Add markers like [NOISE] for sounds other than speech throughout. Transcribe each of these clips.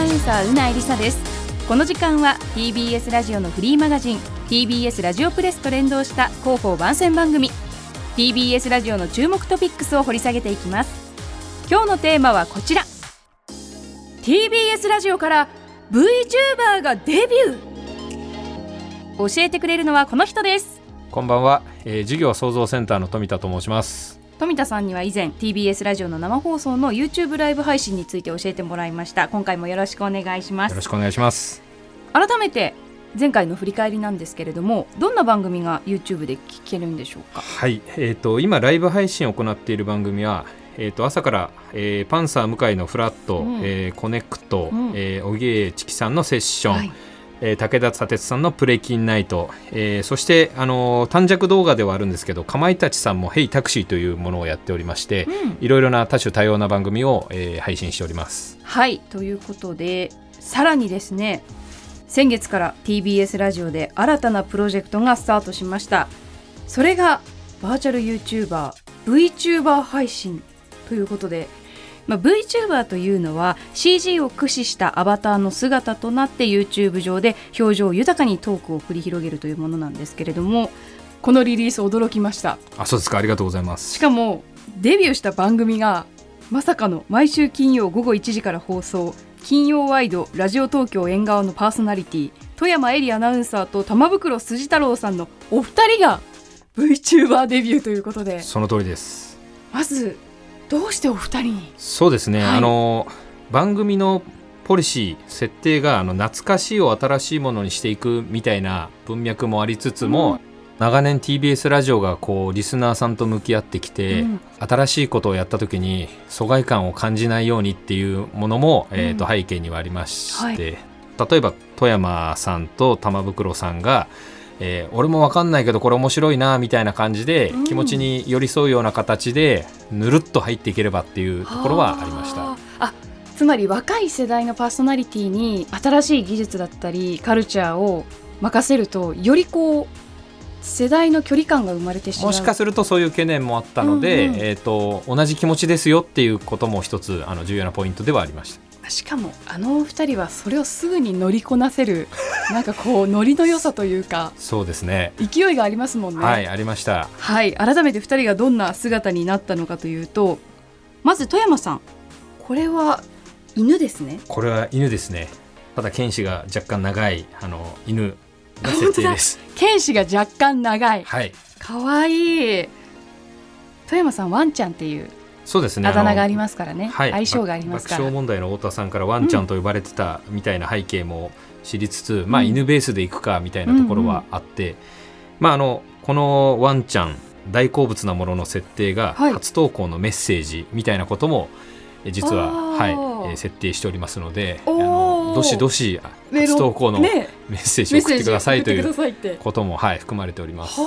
ナウンサーうなえりさです。この時間は TBS ラジオのフリーマガジン TBS ラジオプレスと連動した広報番宣番組 TBS ラジオの注目トピックスを掘り下げていきます。今日のテーマはこちら。TBS ラジオから VTuber がデビュー。教えてくれるのはこの人です。こんばんは、えー、授業創造センターの富田と申します。富田さんには以前 TBS ラジオの生放送の YouTube ライブ配信について教えてもらいました。今回もよろしくお願いします。よろしくお願いします。改めて前回の振り返りなんですけれどもどんな番組が YouTube で聞けるんでしょうか？はい、えっ、と今ライブ配信を行っている番組は。えー、と朝から、えーパンサー向井のフラット、うん。えーコネクト、うん。えー、小木江チキさんのセッション、はいえー武田砂鉄さんのプレキンナイト、えーそして、あのー短尺動画ではあるんですけどかまいたちさんも「ヘイタクシー」というものをやっておりまして、うん。いろいろな多種多様な番組を、えー配信しております。はいということでさらにですね先月から TBS ラジオで新たなプロジェクトがスタートしました。それがバーチャル YouTuberVTuber 配信ということで、まあ、VTuber というのは CG を駆使したアバターの姿となって YouTube 上で表情豊かにトークを繰り広げるというものなんですけれどもこのリリース驚きましたあそうですかありがとうございます。しかもデビューした番組がまさかの毎週金曜午後1時から放送金曜ワイドラジオ東京縁側のパーソナリティ富山エリアナウンサーと玉袋筋太郎さんのお二人が VTuber デビューということでその通りです。まずどうしてお二人に？そうですね、はい。あの番組のポリシー設定があの懐かしいを新しいものにしていくみたいな文脈もありつつも、うん。長年 TBS ラジオがこうリスナーさんと向き合ってきて、うん。新しいことをやった時に疎外感を感じないようにっていうものも、えー、と背景にはありまして、例えば富山さんと玉袋さんがえー俺も分かんないけどこれ面白いなみたいな感じで、うん気持ちに寄り添うような形でぬるっと入っていければっていうところはありました。はああつまり若い世代のパーソナリティに新しい技術だったりカルチャーを任せるとよりこう世代の距離感が生まれてしまうもしかするとそういう懸念もあったので、うんうんえー、と同じ気持ちですよっていうことも一つあの重要なポイントではありました。しかもあのお二人はそれをすぐに乗りこなせる [LAUGHS] なんかこうノリの良さというかそうですね。勢いがありますもんね。はい、ありました。はい改めて二人がどんな姿になったのかというとまず富山さんこれは犬ですね。これは犬ですね。ただ剣士が若干長いあの犬の設定です。剣士が若干長いはい、かわいい富山さんワンちゃんっていうそうですね。あだ名がありす。ますからね、はい、相性がありますから。爆笑問題の太田さんからワンちゃんと呼ばれてたみたいな背景も知りつつ、まあうん犬ベースでいくかみたいなところはあって、まああのこのワンちゃん大好物なものの設定がはい。初投稿のメッセージみたいなことも、え実ははい、えー設定しておりますので、あのどしどし初投稿のメねッセージを送ってくださいということもはい含まれております。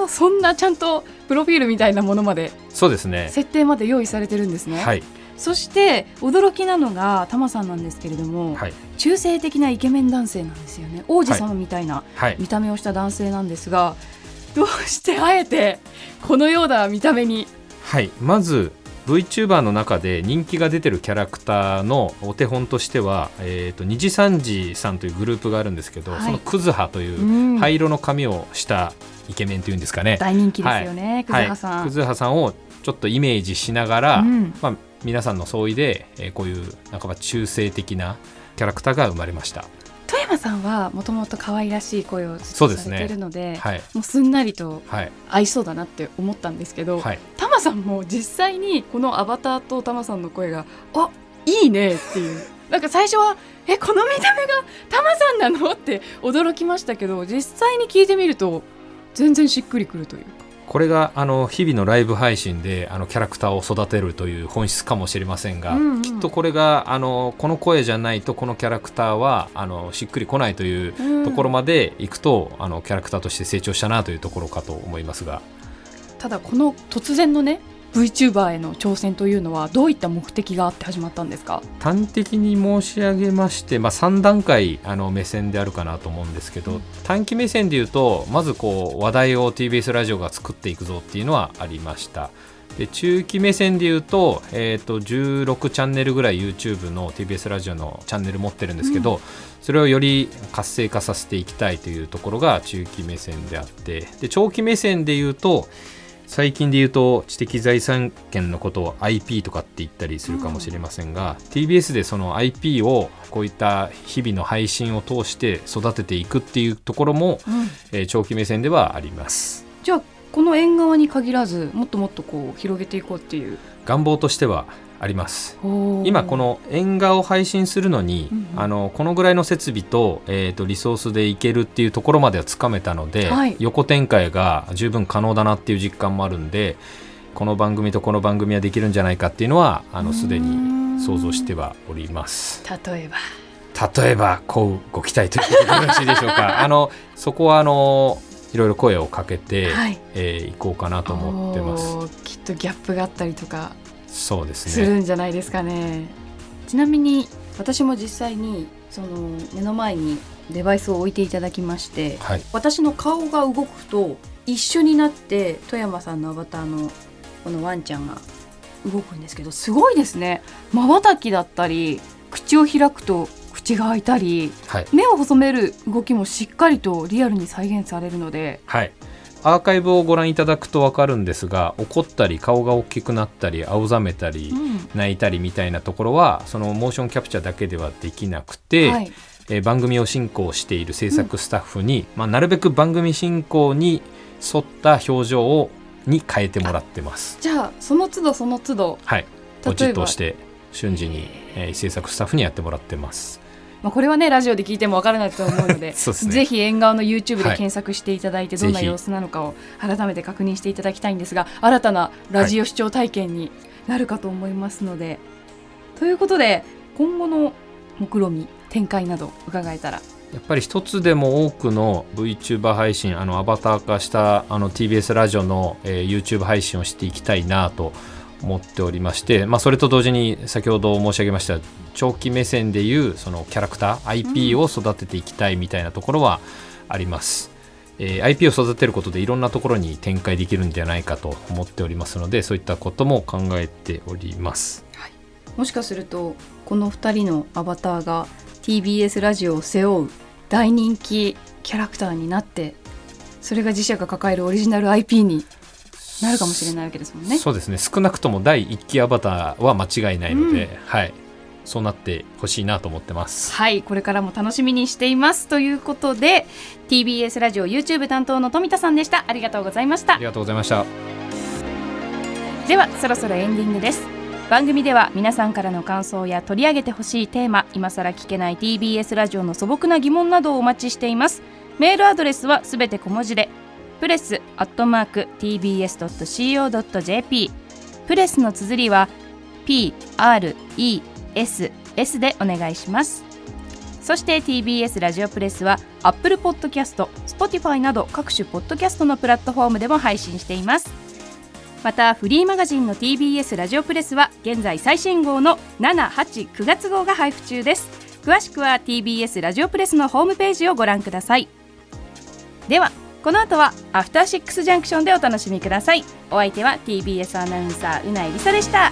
はあそんなちゃんとプロフィールみたいなものまでそうですね。設定まで用意されてるんですね、はい。そして驚きなのがタマさんなんですけれども、はい。中性的なイケメン男性なんですよね。王子様みたいなはい。見た目をした男性なんですが、どうしてあえてこのような見た目に？はい、まず VTuber の中で人気が出てるキャラクターのお手本としては、えー、と二次三次さんというグループがあるんですけど、はい。そのクズハといううん。灰色の髪をしたイケメンというんですかね、大人気ですよね、クズハさん、はい、さんをちょっとイメージしながら、うん。まあ、皆さんの相違で、えーこういう半ば中性的なキャラクターが生まれました。富山さんはもともと可愛らしい声をずっとされているのではい。もうすんなりとはい。合いそうだなって思ったんですけど、はい。タママさんも実際にこのアバターとタマさんの声があいいねっていう。[LAUGHS] なんか最初はえこの見た目がタマさんなの？って驚きましたけど実際に聞いてみると全然しっくりくるというか。これがあの日々のライブ配信であのキャラクターを育てるという本質かもしれませんが、うんうん。きっとこれがあのこの声じゃないとこのキャラクターはあのしっくりこないといううん。ところまでいくと、あのキャラクターとして成長したなというところかと思いますが。ただこの突然のね VTuber への挑戦というのはどういった目的があって始まったんですか？端的に申し上げまして、まあ、3段階あの目線であるかなと思うんですけど、うん。短期目線で言うとまずこう話題を TBS ラジオが作っていくぞっていうのはありました。で中期目線で言うと,、えー、と16チャンネルぐらい YouTube の TBS ラジオのチャンネル持ってるんですけど、それをより活性化させていきたいというところが中期目線であってで長期目線で言うと最近で言うと知的財産権のことを IP とかって言ったりするかもしれませんが、TBS でその IP をこういった日々の配信を通して育てていくっていうところも、えー長期目線ではあります。じゃあこの縁側に限らずもっともっとこう広げていこうっていう。願望としてはあります。今この縁側を配信するのに、うんうん。あのこのぐらいの設備と,、えー、とリソースでいけるっていうところまではつかめたので、はい。横展開が十分可能だなっていう実感もあるんでこの番組とこの番組はできるんじゃないかっていうのはあのすでに想像してはおります。例えば。例えばこうご期待ということでよろしいでしょうか。[LAUGHS] あのそこはあのいろいろ声をかけて、はい。えー行こうかなと思ってます。きっとギャップがあったりとかそうですすねるんじゃないですかね。ちなみに私も実際にその目の前にデバイスを置いていただきましてはい。私の顔が動くと一緒になって富山さんのアバターのこのワンちゃんが動くんですけどすごいですね。まばたきだったり口を開くと口が開いたりはい。目を細める動きもしっかりとリアルに再現されるのではい、アーカイブをご覧いただくと分かるんですが怒ったり顔が大きくなったり青ざめたり、うん。泣いたりみたいなところはそのモーションキャプチャーだけではできなくて、はい、えー番組を進行している制作スタッフに、まあ、なるべく番組進行に沿った表情をに変えてもらってます。じゃあその都度その都度はい、ポチッと押して瞬時に、えー制作スタッフにやってもらってます。まあ、これはねラジオで聞いてもわからないと思うので [LAUGHS] そうね。ぜひ縁側の YouTube ではい。検索していただいてぜひどんな様子なのかを改めて確認していただきたいんですが新たなラジオ視聴体験になるかと思いますので、ということで今後の目論み展開など伺えたら。やっぱり一つでも多くの VTuber 配信あのアバター化したあの TBS ラジオの、えー YouTube 配信をしていきたいなと思っておりまして、まあ、それと同時に先ほど申し上げました長期目線でいうそのキャラクター IP を育てていきたいみたいなところはあります。えー IP を育てることでいろんなところに展開できるんじゃないかと思っておりますのでそういったことも考えております。もしかするとこの2人のアバターが TBS ラジオを背負う大人気キャラクターになってそれが自社が抱えるオリジナル IP になるかもしれないわけですもんね。そうですね。少なくとも第1期アバターは間違いないので、はい、そうなってほしいなと思ってます。はい。これからも楽しみにしています。ということで TBS ラジオ YouTube 担当の富田さんでした。ありがとうございました。ありがとうございました。ではそろそろエンディングです。番組では皆さんからの感想や取り上げてほしいテーマ今さら聞けない TBS ラジオの素朴な疑問などをお待ちしています。メールアドレスはすべて小文字でプレスアットマーク TBS.CO.JP プレスの綴りは PRESS でお願いします。そして TBS ラジオプレスは Apple Podcast、Spotify など各種ポッドキャストのプラットフォームでも配信しています。またフリーマガジンの TBS ラジオプレスは現在最新号の789月号が配布中です。詳しくは TBS ラジオプレスのホームページをご覧ください。ではこの後はアフターシックスジャンクションでお楽しみください。お相手は TBS アナウンサーうないりさでした。